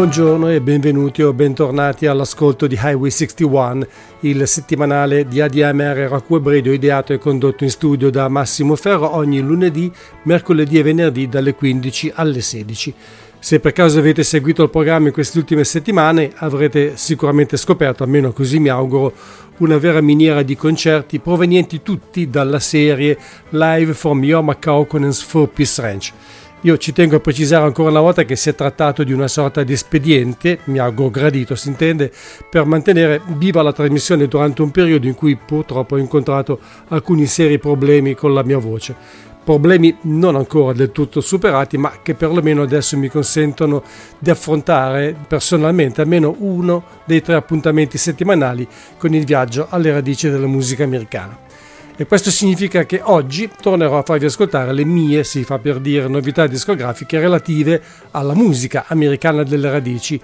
Buongiorno e benvenuti o bentornati all'ascolto di Highway 61, il settimanale di ADMR Rock Web Radio ideato e condotto in studio da Massimo Ferro ogni lunedì, mercoledì e venerdì dalle 15 alle 16. Se per caso avete seguito il programma in queste ultime settimane avrete sicuramente scoperto, almeno così mi auguro, una vera miniera di concerti provenienti tutti dalla serie Live from Your Macau Conens for Peace Ranch. Io ci tengo a precisare ancora una volta che si è trattato di una sorta di espediente, mi auguro gradito si intende, per mantenere viva la trasmissione durante un periodo in cui purtroppo ho incontrato alcuni seri problemi con la mia voce. Problemi non ancora del tutto superati, ma che perlomeno adesso mi consentono di affrontare personalmente almeno uno dei tre appuntamenti settimanali con il viaggio alle radici della musica americana. E questo significa che oggi tornerò a farvi ascoltare le mie, si fa per dire, novità discografiche relative alla musica americana delle radici.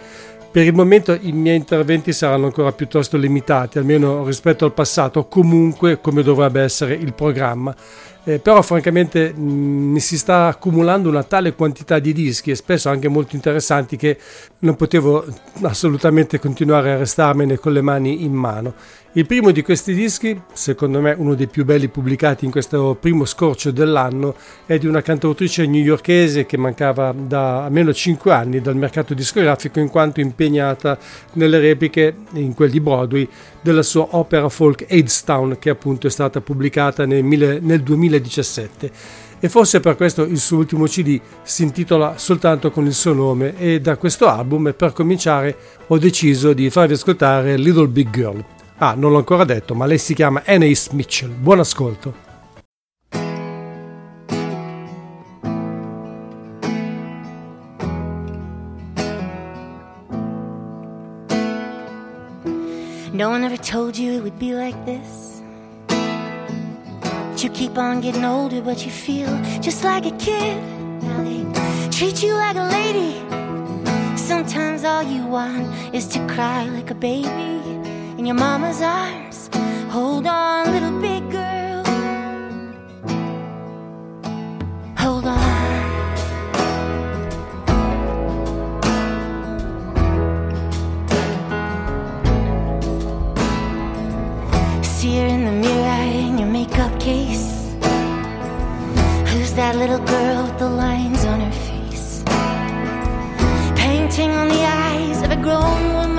Per il momento i miei interventi saranno ancora piuttosto limitati, almeno rispetto al passato, comunque come dovrebbe essere il programma. Eh, però francamente mm, mi si sta accumulando una tale quantità di dischi e spesso anche molto interessanti che non potevo assolutamente continuare a restarmene con le mani in mano. Il primo di questi dischi, secondo me uno dei più belli pubblicati in questo primo scorcio dell'anno, è di una cantautrice newyorkese che mancava da almeno 5 anni dal mercato discografico in quanto impegnata nelle repliche, in quel di Broadway, della sua opera folk Aidstown che appunto è stata pubblicata nel, nel 2017 e forse per questo il suo ultimo CD si intitola soltanto con il suo nome e da questo album per cominciare ho deciso di farvi ascoltare Little Big Girl. Ah, non l'ho ancora detto, ma lei si chiama Anais Mitchell. Buon ascolto. No one ever told you it would be like this. You keep on getting older, but you feel just like a kid. Now they treat you like a lady. Sometimes all you want is to cry like a baby in your mama's arms. Hold on, little big girl. Hold on. See her in the mirror in your makeup case. Who's that little girl with the lines on her face? Painting on the eyes of a grown woman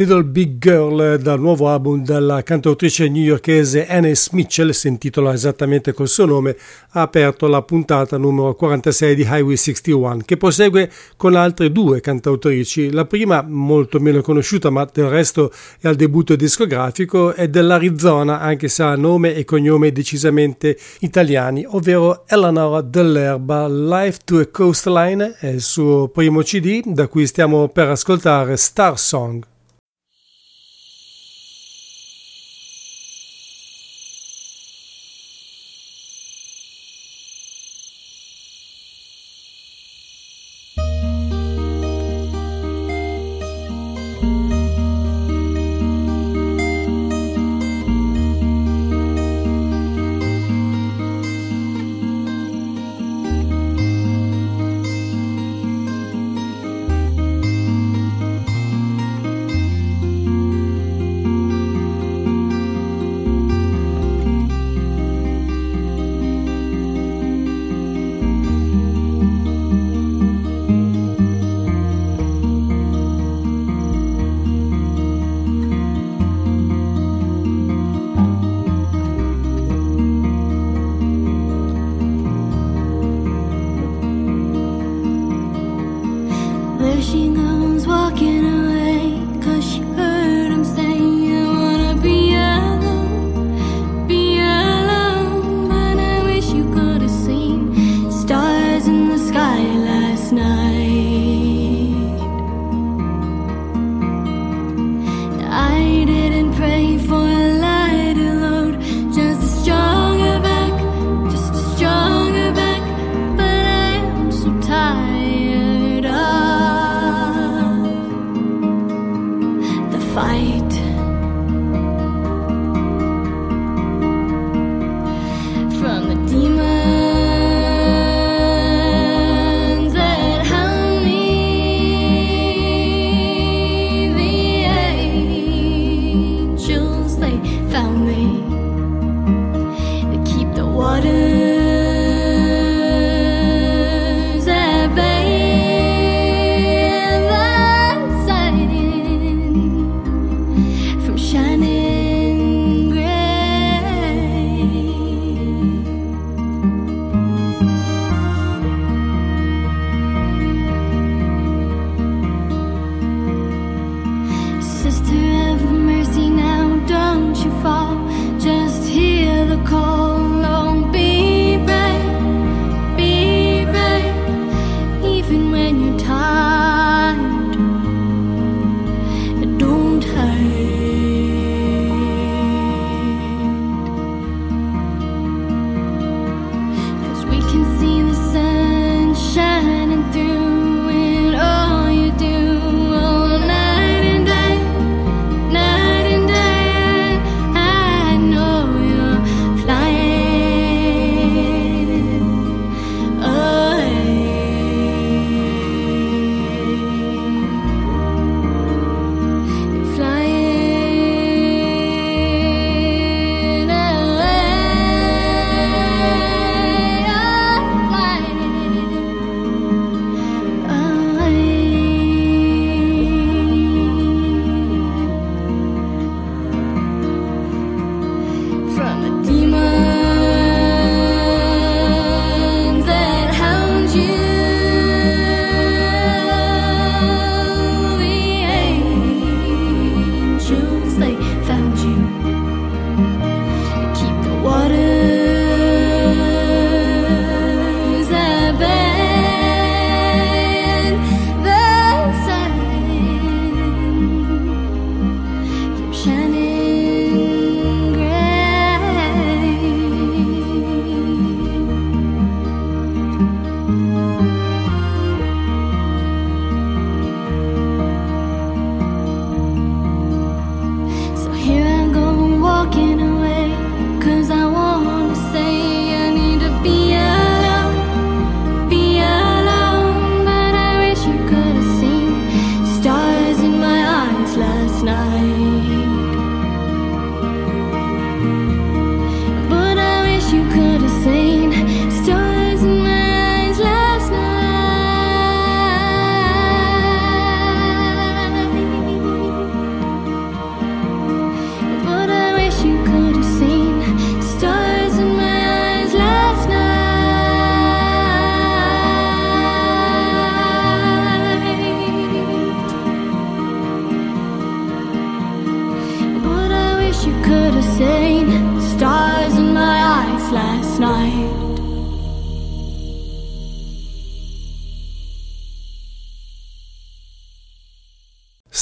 Little Big Girl dal nuovo album della cantautrice newyorkese Annis Mitchell, si intitola esattamente col suo nome, ha aperto la puntata numero 46 di Highway 61, che prosegue con altre due cantautrici. La prima, molto meno conosciuta, ma del resto è al debutto discografico, è dell'Arizona, anche se ha nome e cognome decisamente italiani, ovvero Eleanor Dell'Erba. Life to a Coastline è il suo primo CD, da cui stiamo per ascoltare Star Song.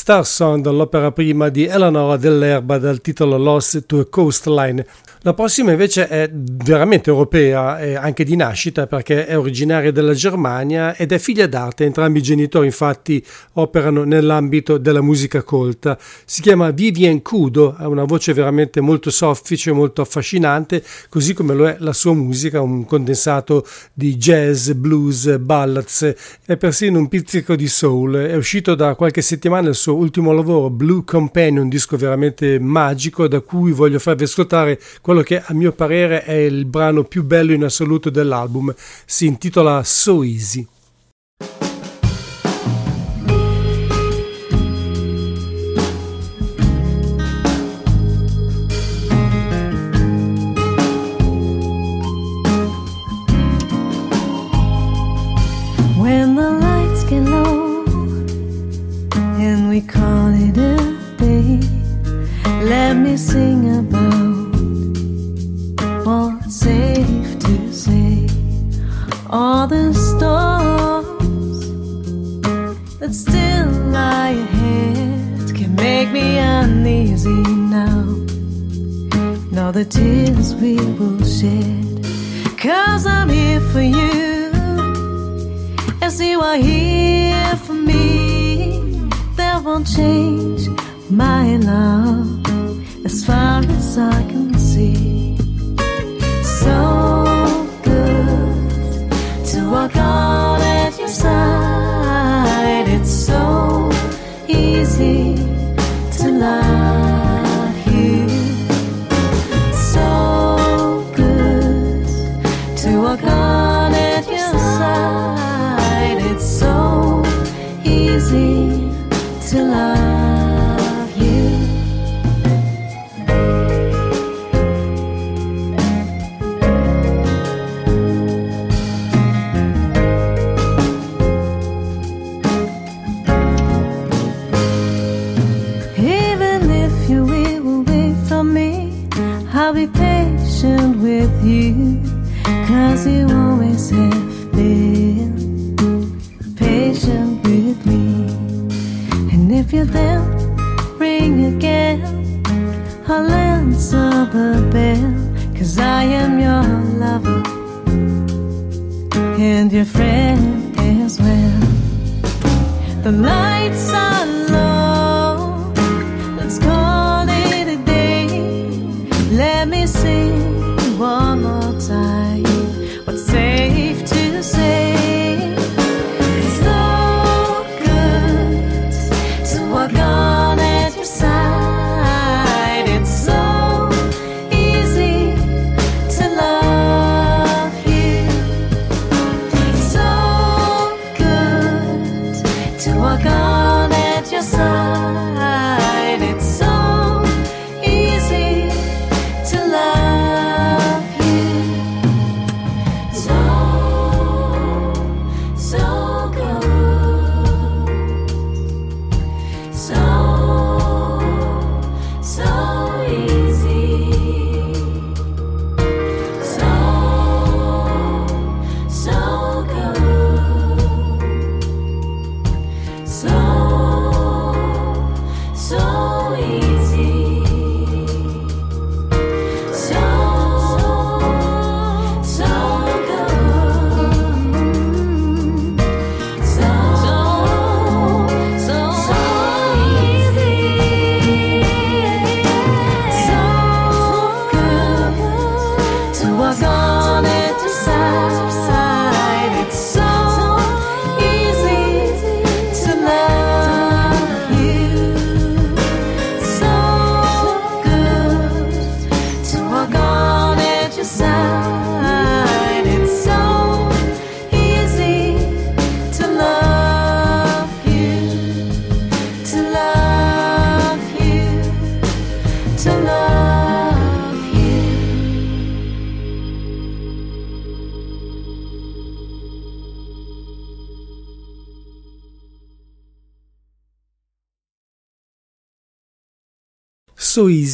Star Song dall'opera prima di Eleanora dell'Erba dal titolo Lost to a Coastline. La prossima invece è veramente europea, e anche di nascita perché è originaria della Germania ed è figlia d'arte. Entrambi i genitori infatti operano nell'ambito della musica colta. Si chiama Vivian Kudo, ha una voce veramente molto soffice, molto affascinante, così come lo è la sua musica, un condensato di jazz, blues, ballads e persino un pizzico di soul. È uscito da qualche settimana il suo ultimo lavoro, Blue Companion, un disco veramente magico da cui voglio farvi ascoltare quello che a mio parere è il brano più bello in assoluto dell'album. Si intitola So Easy. sing about what's safe to say. All the storms that still lie ahead can make me uneasy now. now the tears we will shed, cause I'm here for you, as you are here for me. That won't change my love as far as I can see. So good to walk on at your side.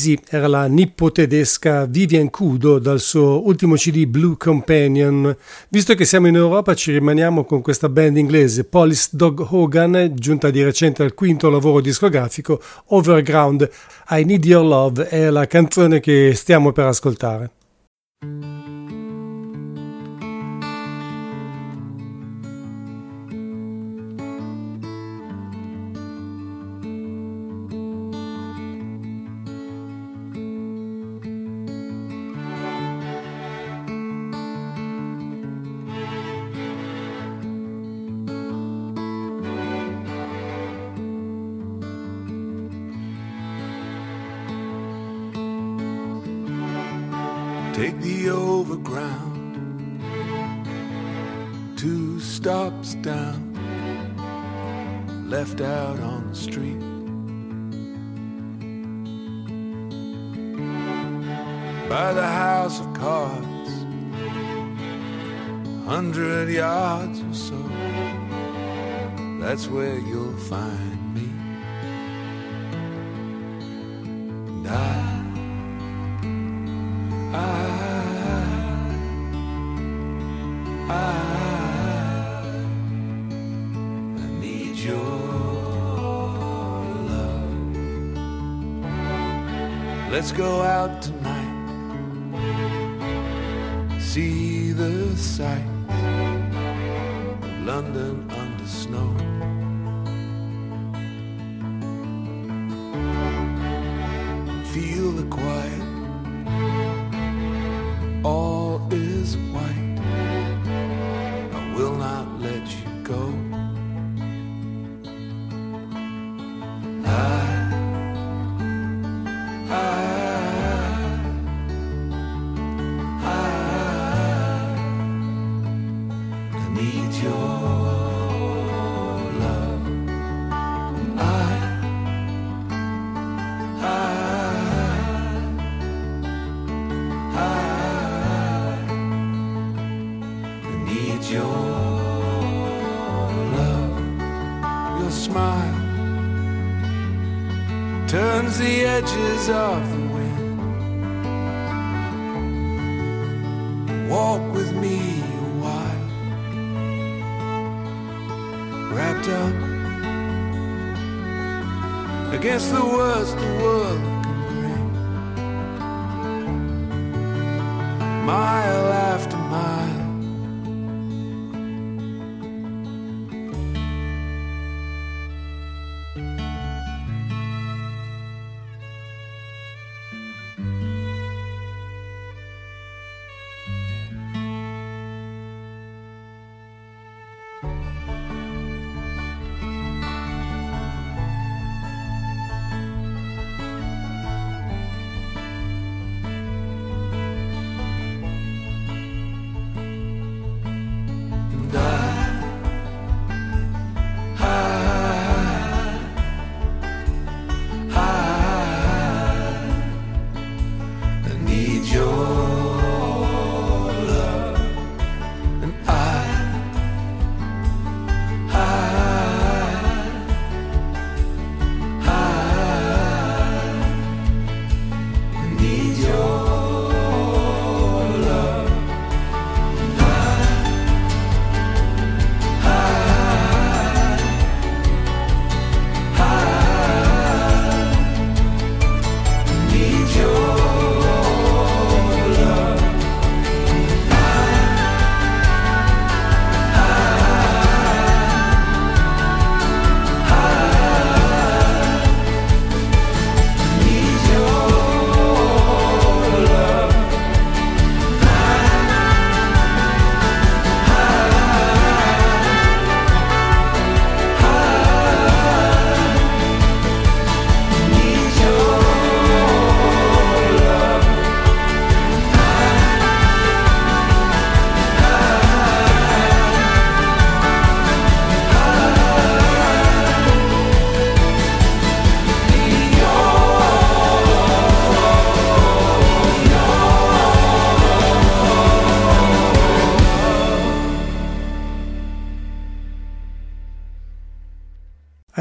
Easy era la nippo-tedesca Vivian Kudo dal suo ultimo CD Blue Companion. Visto che siamo in Europa ci rimaniamo con questa band inglese, Police Dog Hogan, giunta di recente al quinto lavoro discografico, Overground. I Need Your Love è la canzone che stiamo per ascoltare. Take the overground, two stops down, left out on the street. By the house of cards, hundred yards or so, that's where you'll find Let's go out tonight, see the sights of London under snow. Edges of the wind. Walk with me a while, wrapped up against the worst the world can bring. Mile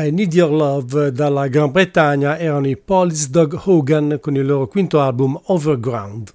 I Need Your Love dalla Gran Bretagna erano i Police Dog Hogan con il loro quinto album Overground.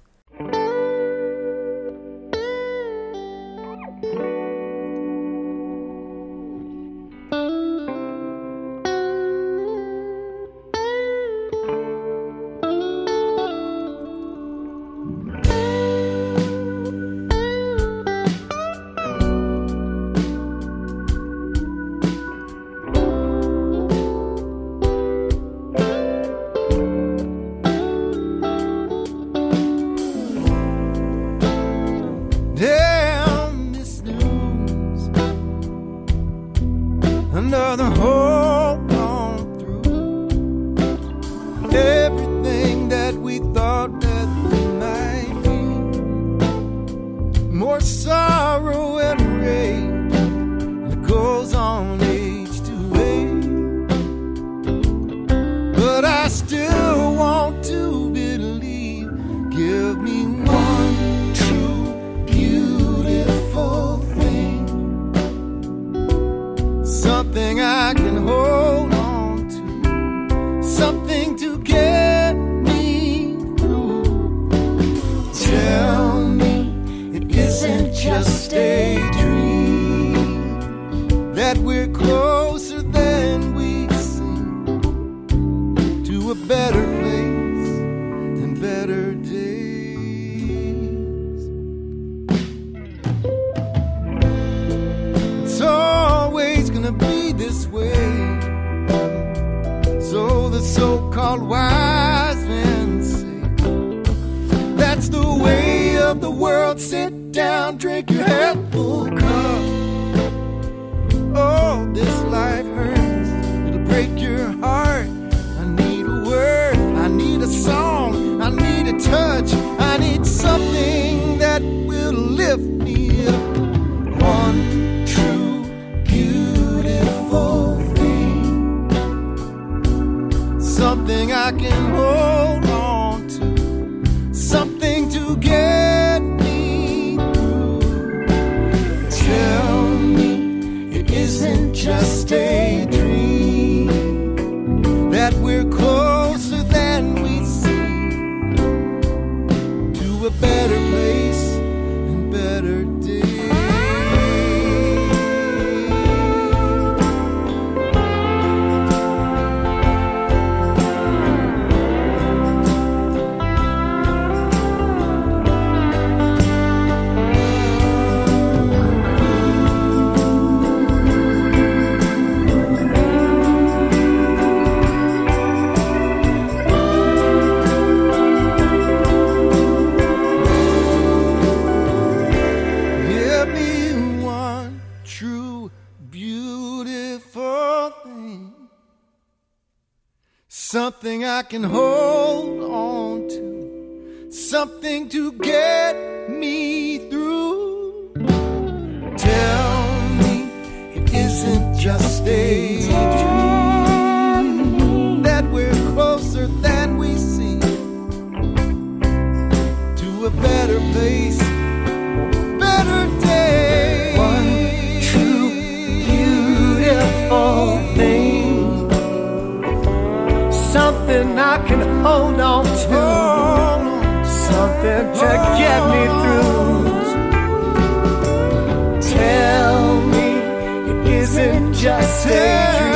just stay I can hold on to, something to get me through. Tell me it isn't just a dream that we're closer than we seem to a better place, something I can hold on to, something to get me through. Tell me it isn't just a dream.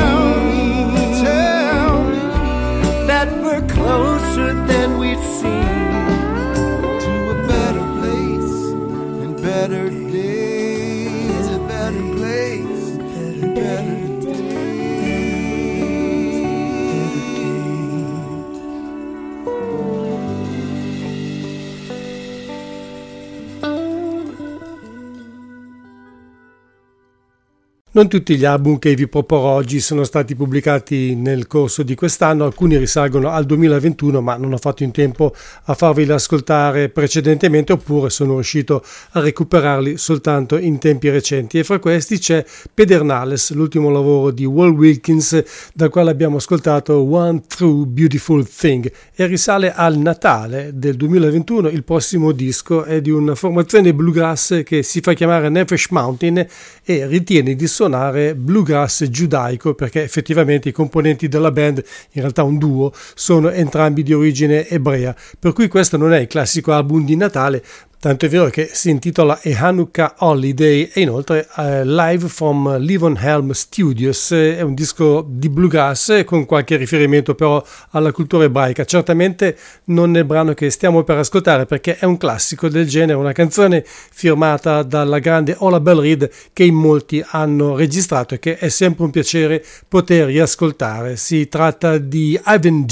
Non tutti gli album che vi proporrò oggi sono stati pubblicati nel corso di quest'anno, alcuni risalgono al 2021 ma non ho fatto in tempo a farveli ascoltare precedentemente oppure sono riuscito a recuperarli soltanto in tempi recenti. E fra questi c'è Pedernales, l'ultimo lavoro di Walt Wilkins dal quale abbiamo ascoltato One True Beautiful Thing e risale al Natale del 2021, il prossimo disco è di una formazione bluegrass che si fa chiamare Nefesh Mountain e ritiene di suonare suonare bluegrass giudaico perché effettivamente i componenti della band, in realtà un duo, sono entrambi di origine ebrea, per cui questo non è il classico album di Natale, Tanto è vero che si intitola A Hanukkah Holiday e inoltre uh, Live from Livon Helm Studios è un disco di bluegrass con qualche riferimento però alla cultura ebraica. Certamente non è il brano che stiamo per ascoltare perché è un classico del genere, una canzone firmata dalla grande Ola Bell Reed che in molti hanno registrato e che è sempre un piacere poter riascoltare. Si tratta di Ivan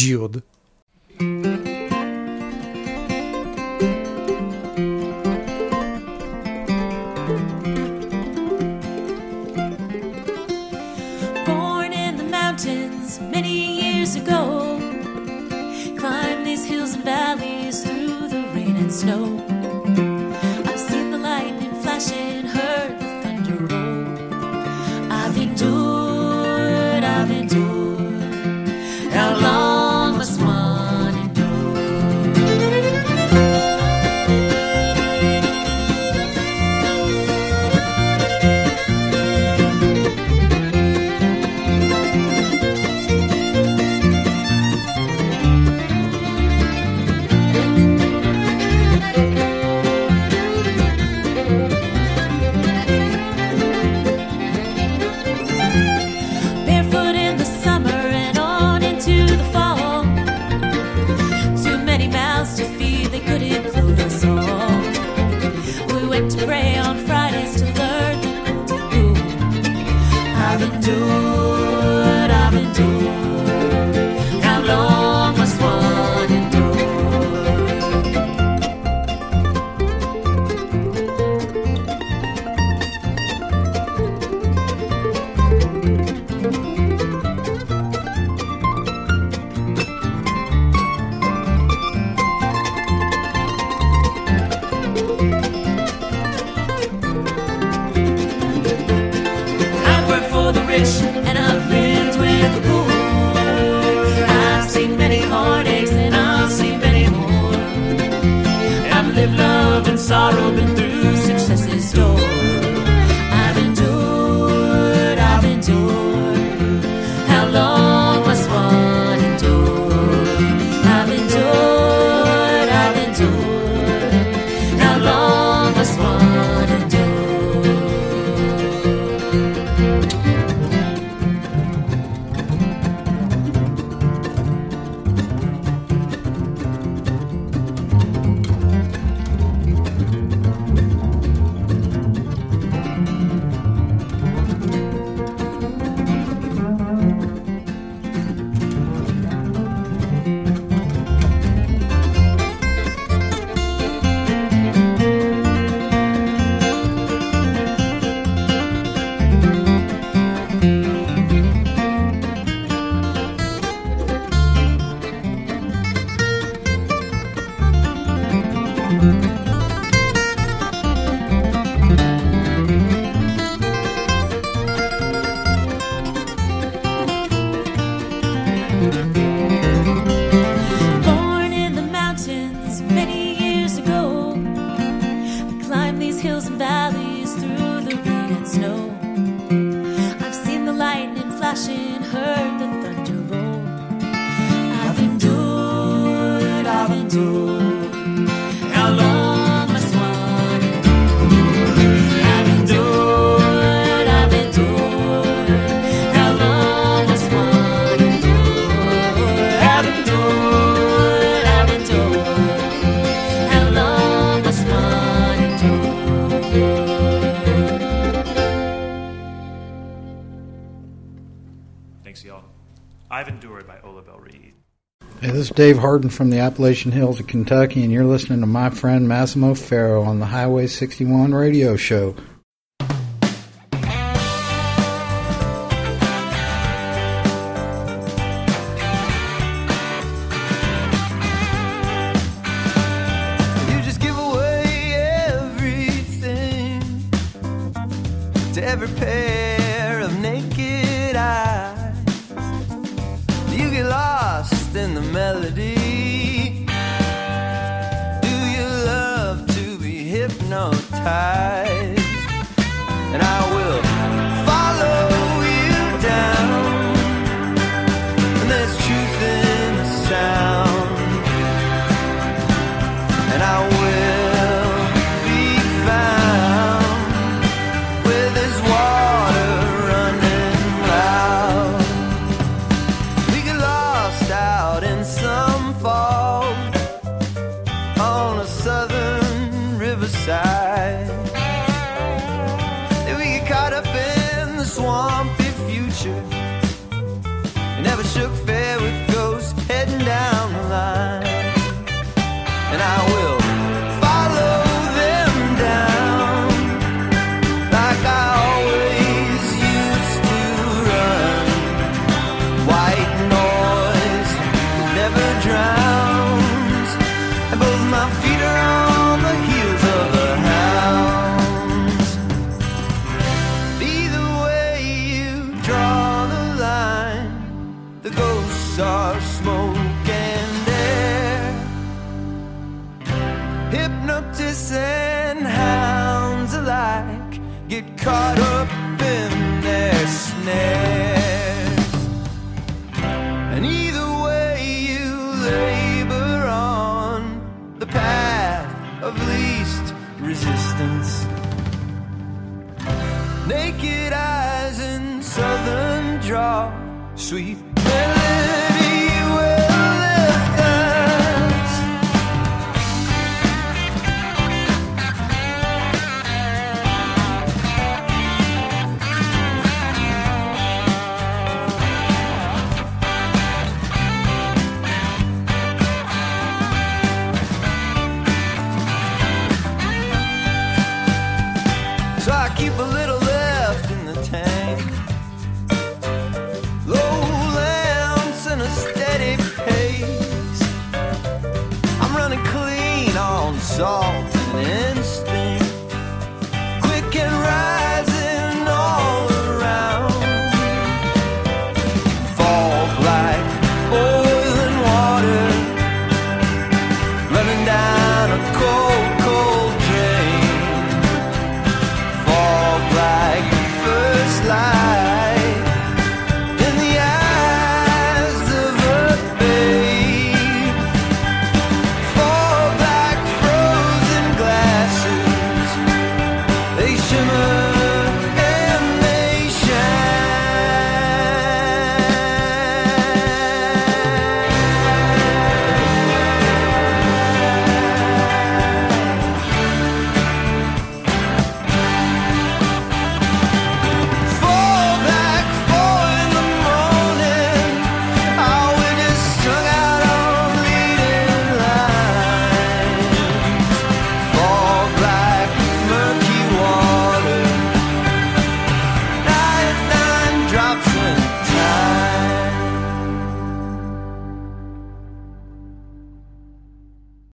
Jude. Dave Harden from the Appalachian Hills of Kentucky, and you're listening to my friend Massimo Farrow on the Highway 61 radio show.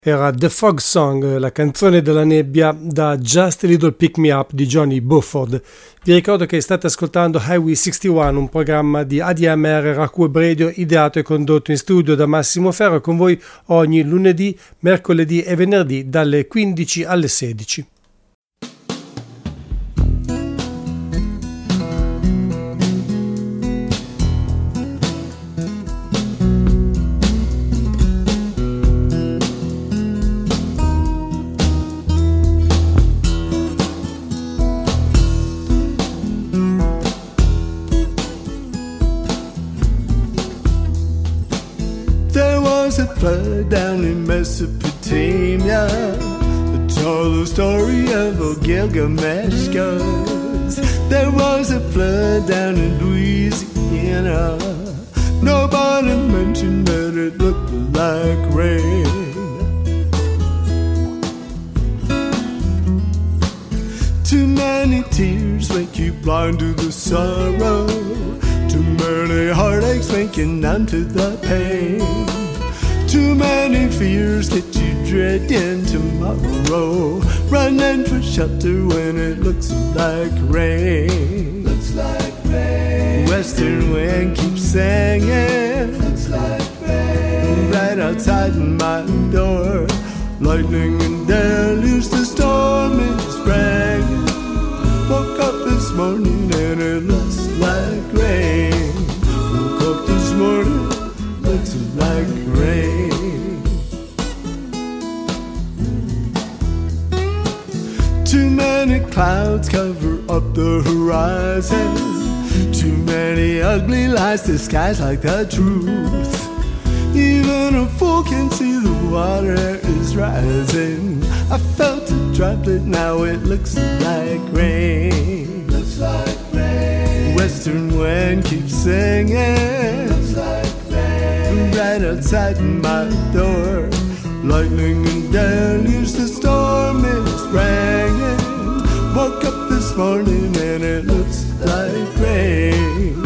Era The Fog Song, la canzone della nebbia da Just a Little Pick Me Up di Johnny Bufford. Vi ricordo che state ascoltando Highway 61, un programma di ADMR Rock Web ideato e condotto in studio da Massimo Ferro con voi ogni lunedì, mercoledì e venerdì dalle 15 alle 16. Mesopotamia. The the story of old Gilgamesh goes. There was a flood down in Louisiana. Nobody mentioned that it looked like rain. Too many tears make you blind to the sorrow. Too many heartaches make you numb to the pain. Too many fears get you dreading tomorrow. Running for shelter when it looks like rain. Looks like rain. Western wind keeps singing. Looks like rain. Right outside my door. Lightning and deluge, the storm is sprang. Woke up this morning and it looks like rain. Woke up this morning, many clouds cover up the horizon. Too many ugly lies disguise like the truth. Even a fool can see the water is rising. I felt a droplet, now it looks like rain. Looks like rain. western wind keeps singing Looks like rain. right outside my door. Lightning and deluge, the storm is ringing. Woke up this morning and it looks like rain.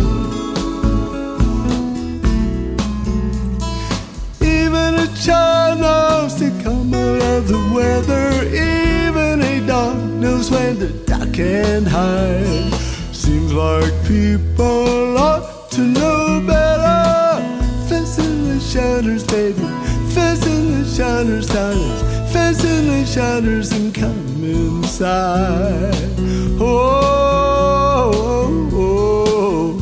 Even a child knows to come out of the weather. Even a dog knows when to duck and hide. Seems like people ought to know better. Fasten the shutters, baby. Fasten the shutters, darlings. Fasten the shutters and come inside. Oh, oh, oh.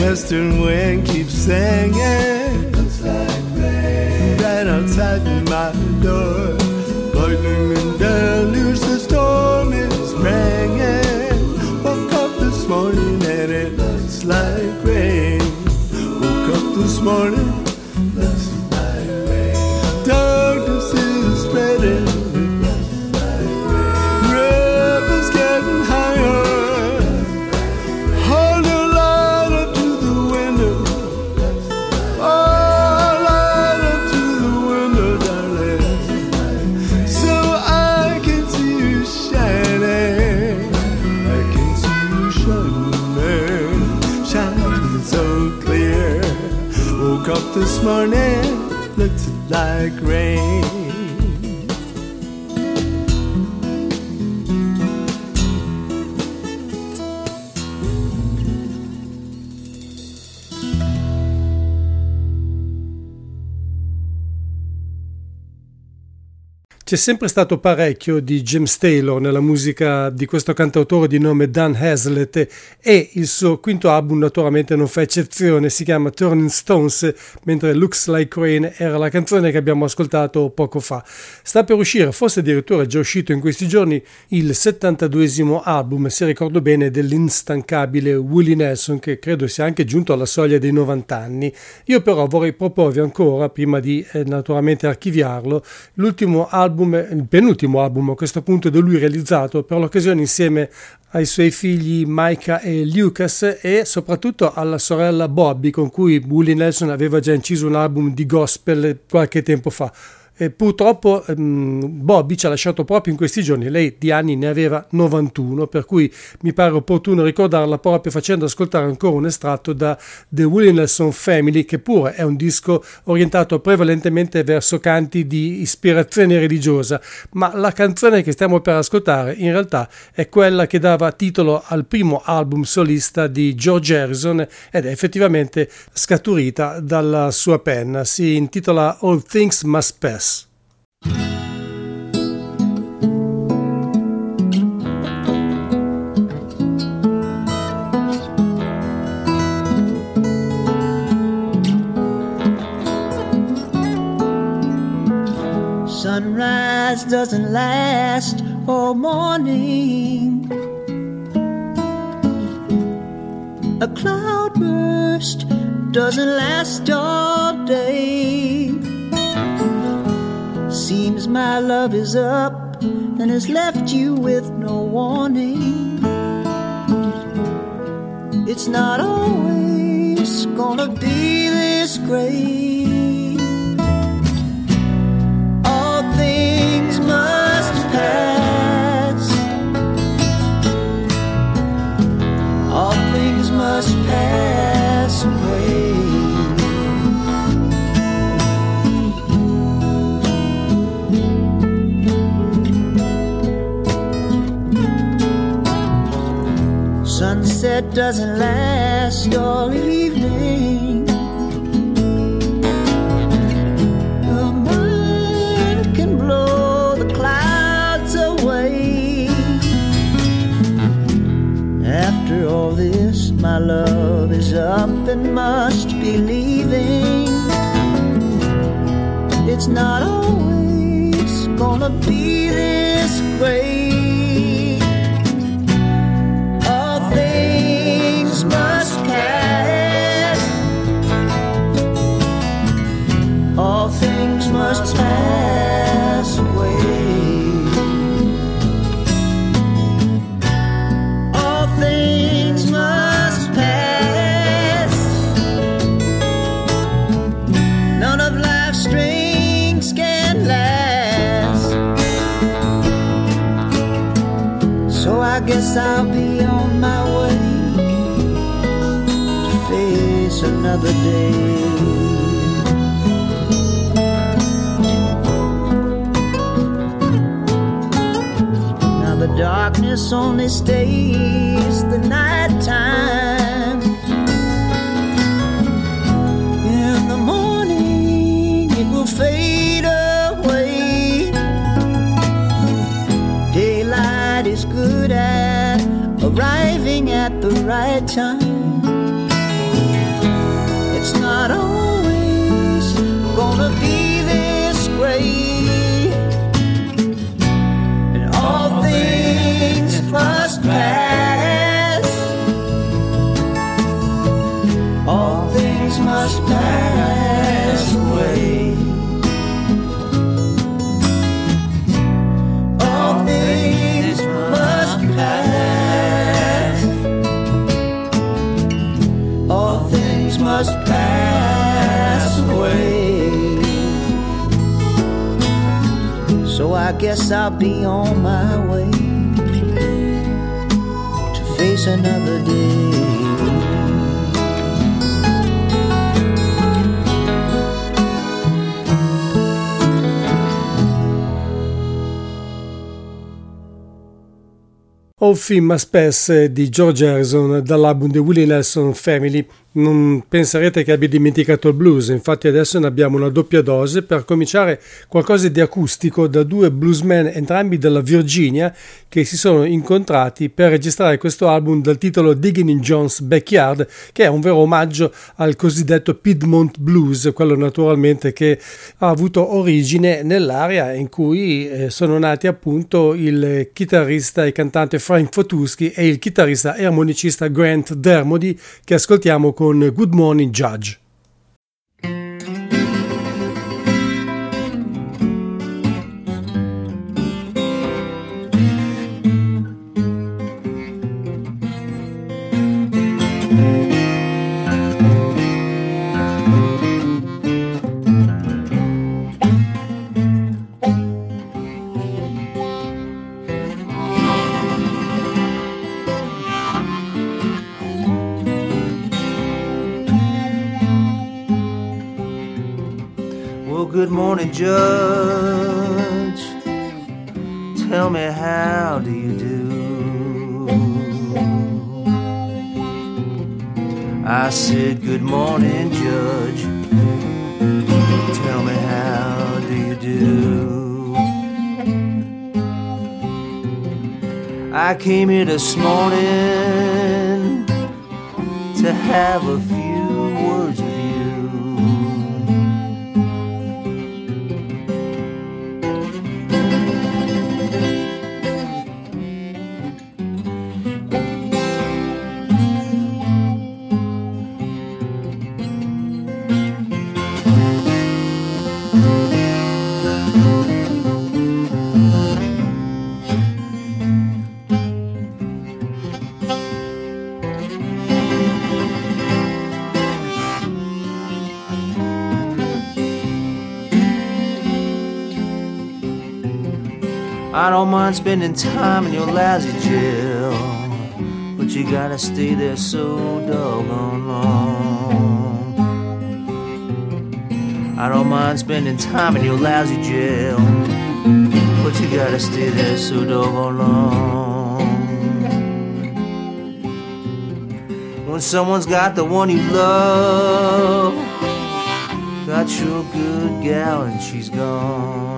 Western wind keeps singing C'è sempre stato parecchio di James Taylor nella musica di questo cantautore di nome Dan Hazlett e il suo quinto album naturalmente non fa eccezione, si chiama Turning Stones, mentre Looks Like Rain era la canzone che abbiamo ascoltato poco fa. Sta per uscire, forse addirittura è già uscito in questi giorni, il 72esimo album, se ricordo bene, dell'instancabile Willie Nelson che credo sia anche giunto alla soglia dei 90 anni. Io però vorrei proporvi ancora, prima di eh, naturalmente archiviarlo, l'ultimo album il penultimo album a questo punto da lui realizzato per l'occasione insieme ai suoi figli Micah e Lucas e soprattutto alla sorella Bobby con cui Willie Nelson aveva già inciso un album di gospel qualche tempo fa. E purtroppo ehm, Bobby ci ha lasciato proprio in questi giorni, lei di anni ne aveva 91, per cui mi pare opportuno ricordarla proprio facendo ascoltare ancora un estratto da The Willie Nelson Family, che pure è un disco orientato prevalentemente verso canti di ispirazione religiosa, ma la canzone che stiamo per ascoltare in realtà è quella che dava titolo al primo album solista di George Harrison ed è effettivamente scaturita dalla sua penna, si intitola All Things Must Pass. Sunrise doesn't last all morning. A cloudburst doesn't last all day. Seems my love is up and has left you with no warning. It's not always gonna be this great. All things must pass. All things must pass Sunset doesn't last all evening. only stay guess I'll be on my way to face another day. All Film Pass di George Harrison dall'album The Willie Nelson Family. Non penserete che abbia dimenticato il blues, infatti adesso ne abbiamo una doppia dose per cominciare qualcosa di acustico da due bluesmen entrambi della Virginia che si sono incontrati per registrare questo album dal titolo Digging in John's Backyard, che è un vero omaggio al cosiddetto Piedmont Blues, quello naturalmente che ha avuto origine nell'area in cui eh, sono nati appunto il chitarrista e cantante Frank Fotusky e il chitarrista e armonicista Grant Dermody che ascoltiamo con Good Morning Judge. Good morning, Judge. Tell me, how do you do? I said, Good morning, Judge. Tell me, how do you do? I came here this morning to have a few mind spending time in your lousy jail, but you gotta stay there so doggone long. I don't mind spending time in your lousy jail, but you gotta stay there so doggone long. When someone's got the one you love, got your good gal and she's gone.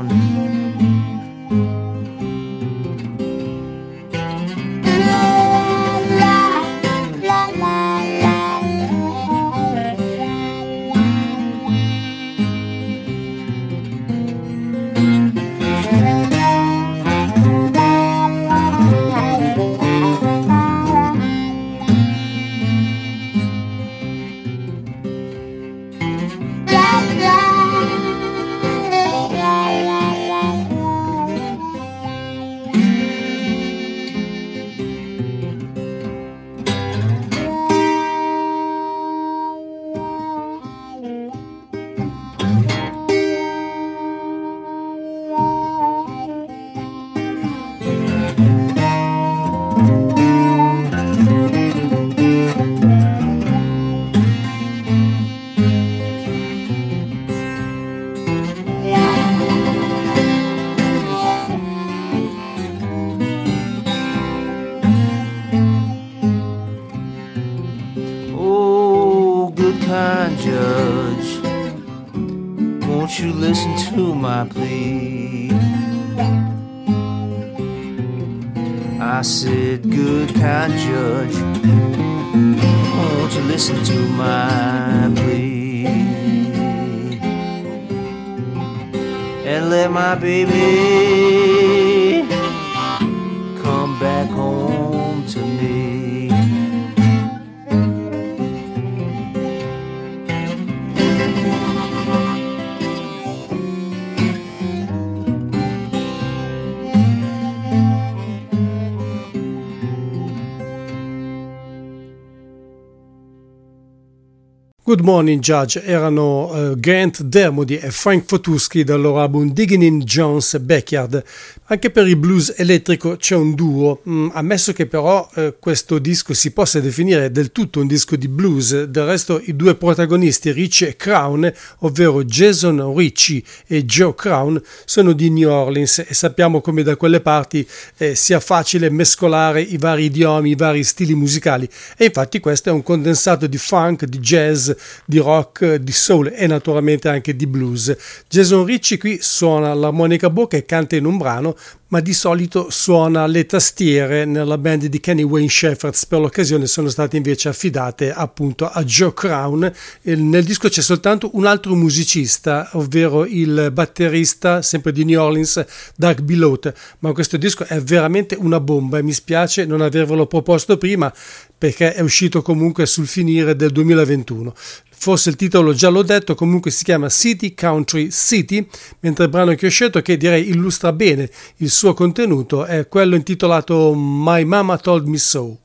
Morning Judge erano uh, Grant Dermody e Frank Fotusky dal loro album Digging in Jones Backyard. Anche per il blues elettrico c'è un duo, mm, ammesso che però uh, questo disco si possa definire del tutto un disco di blues. Del resto i due protagonisti, Ricci e Crown, ovvero Jason Ricci e Joe Crown, sono di New Orleans e sappiamo come da quelle parti eh, sia facile mescolare i vari idiomi, i vari stili musicali. E infatti questo è un condensato di funk, di jazz, di rock, di soul e naturalmente anche di blues. Jason Ricci qui suona l'armonica bocca e canta in un brano, ma di solito suona le tastiere nella band di Kenny Wayne Shepherd. Per l'occasione sono state invece affidate appunto a Joe Crown. Nel disco c'è soltanto un altro musicista, ovvero il batterista sempre di New Orleans, Doug Bilote. Ma questo disco è veramente una bomba e mi spiace non avervelo proposto prima perché è uscito comunque sul finire del 2021. Forse il titolo già l'ho detto, comunque si chiama City Country City, mentre il brano che ho scelto, che direi illustra bene il suo contenuto, è quello intitolato My Mama Told Me So.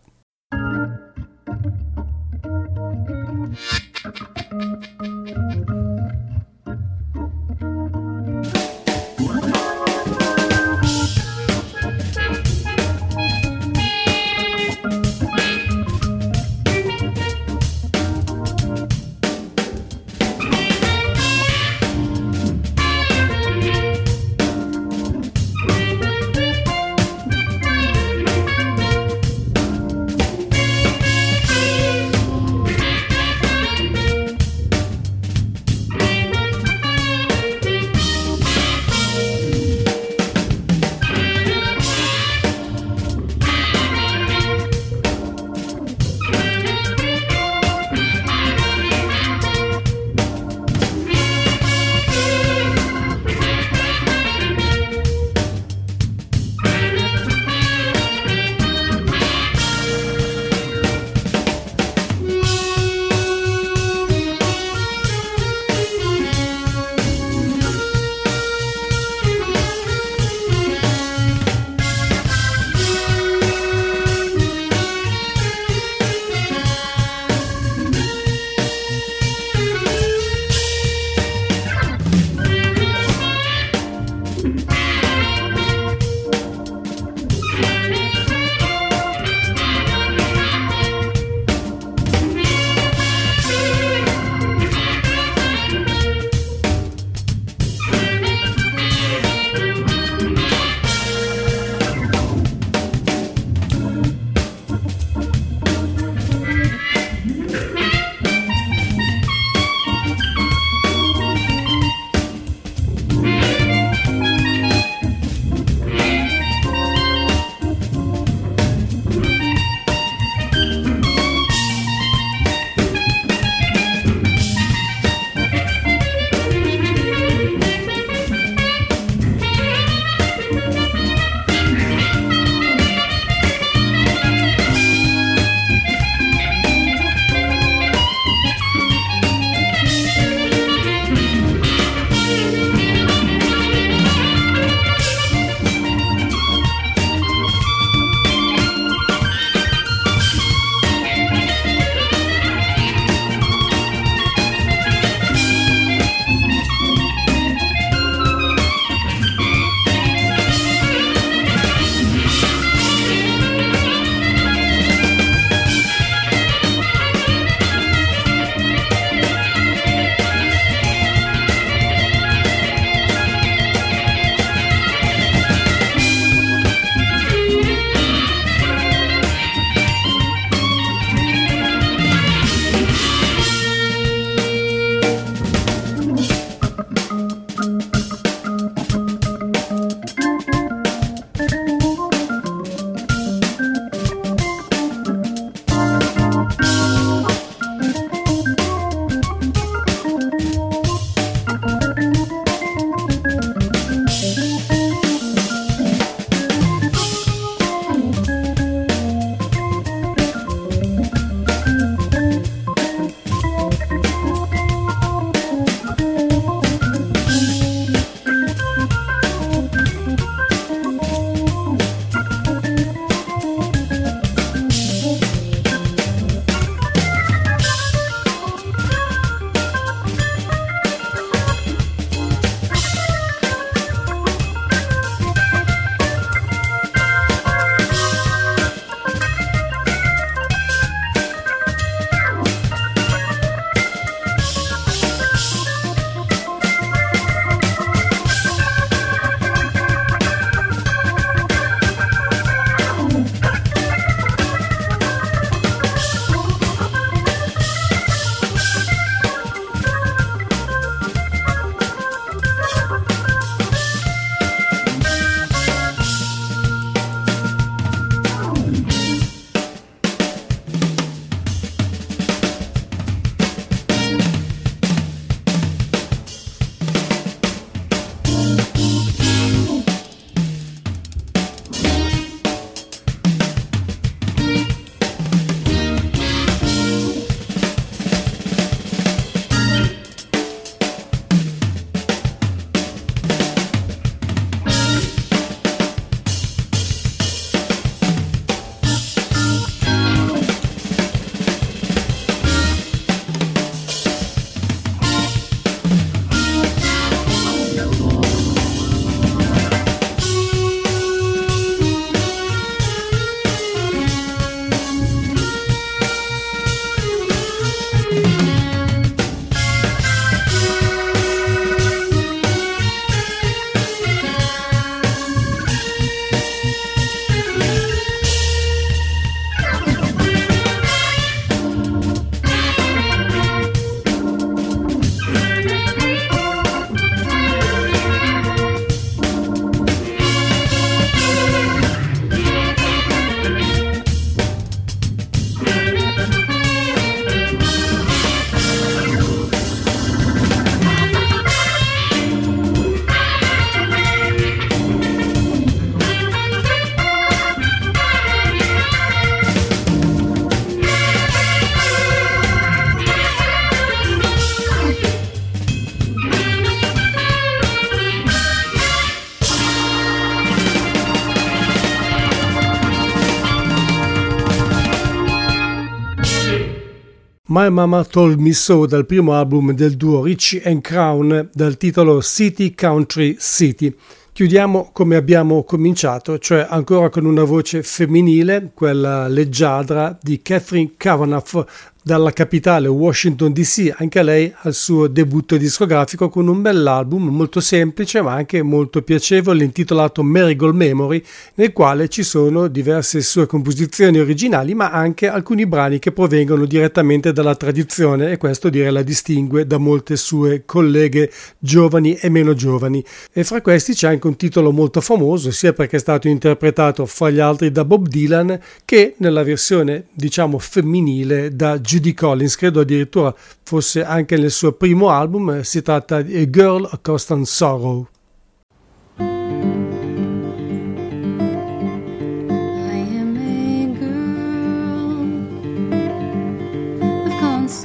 My Mama Told Me So dal primo album del duo Richie and Crown dal titolo City Country City. Chiudiamo come abbiamo cominciato, cioè ancora con una voce femminile, quella leggiadra di Catherine Kavanagh, dalla capitale Washington DC, anche lei al suo debutto discografico con un bell'album molto semplice ma anche molto piacevole intitolato Marigold Memory, nel quale ci sono diverse sue composizioni originali ma anche alcuni brani che provengono direttamente dalla tradizione e questo direi la distingue da molte sue colleghe giovani e meno giovani. E fra questi c'è anche un titolo molto famoso sia perché è stato interpretato fra gli altri da Bob Dylan che nella versione diciamo femminile da Judy Judy Collins, credo addirittura fosse anche nel suo primo album, si tratta di A Girl of Constant Sorrow.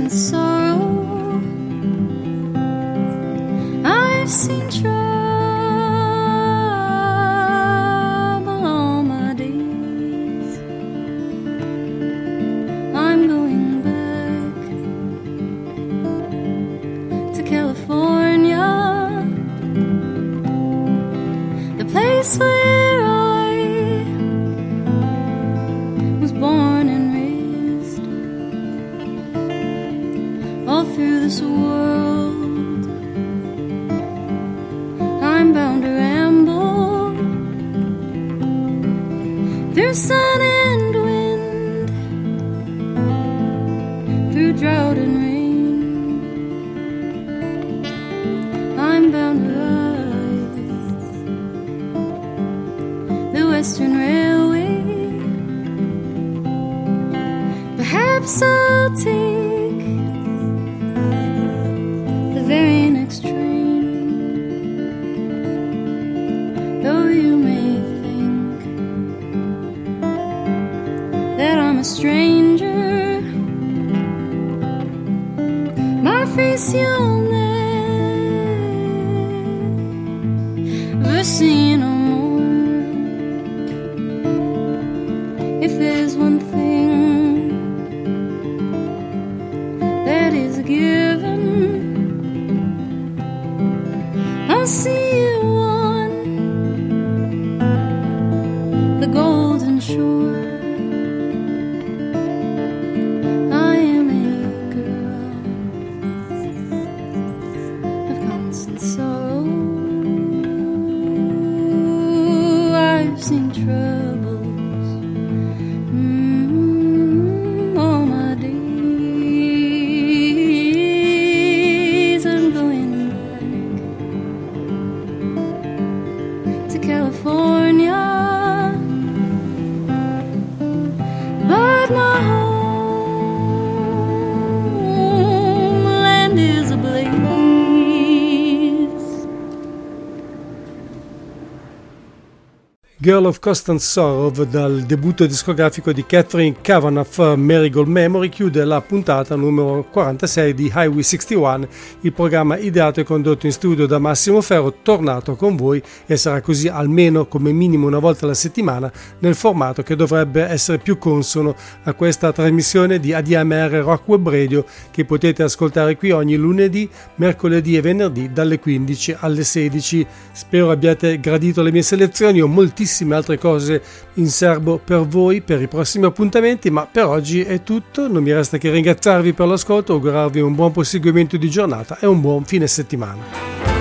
sorrow. I've seen trouble. swear. Girl of Constant Sorrow dal debutto discografico di Catherine Kavanagh Marigold Memory chiude la puntata numero 46 di Highway 61, il programma ideato e condotto in studio da Massimo Ferro, tornato con voi e sarà così almeno come minimo una volta alla settimana nel formato che dovrebbe essere più consono a questa trasmissione di ADMR Rock Web Radio che potete ascoltare qui ogni lunedì, mercoledì e venerdì dalle 15 alle 16. Spero abbiate gradito le mie selezioni, ho moltissimo tantissime altre cose in serbo per voi per i prossimi appuntamenti, ma per oggi è tutto, non mi resta che ringraziarvi per l'ascolto, augurarvi un buon proseguimento di giornata e un buon fine settimana.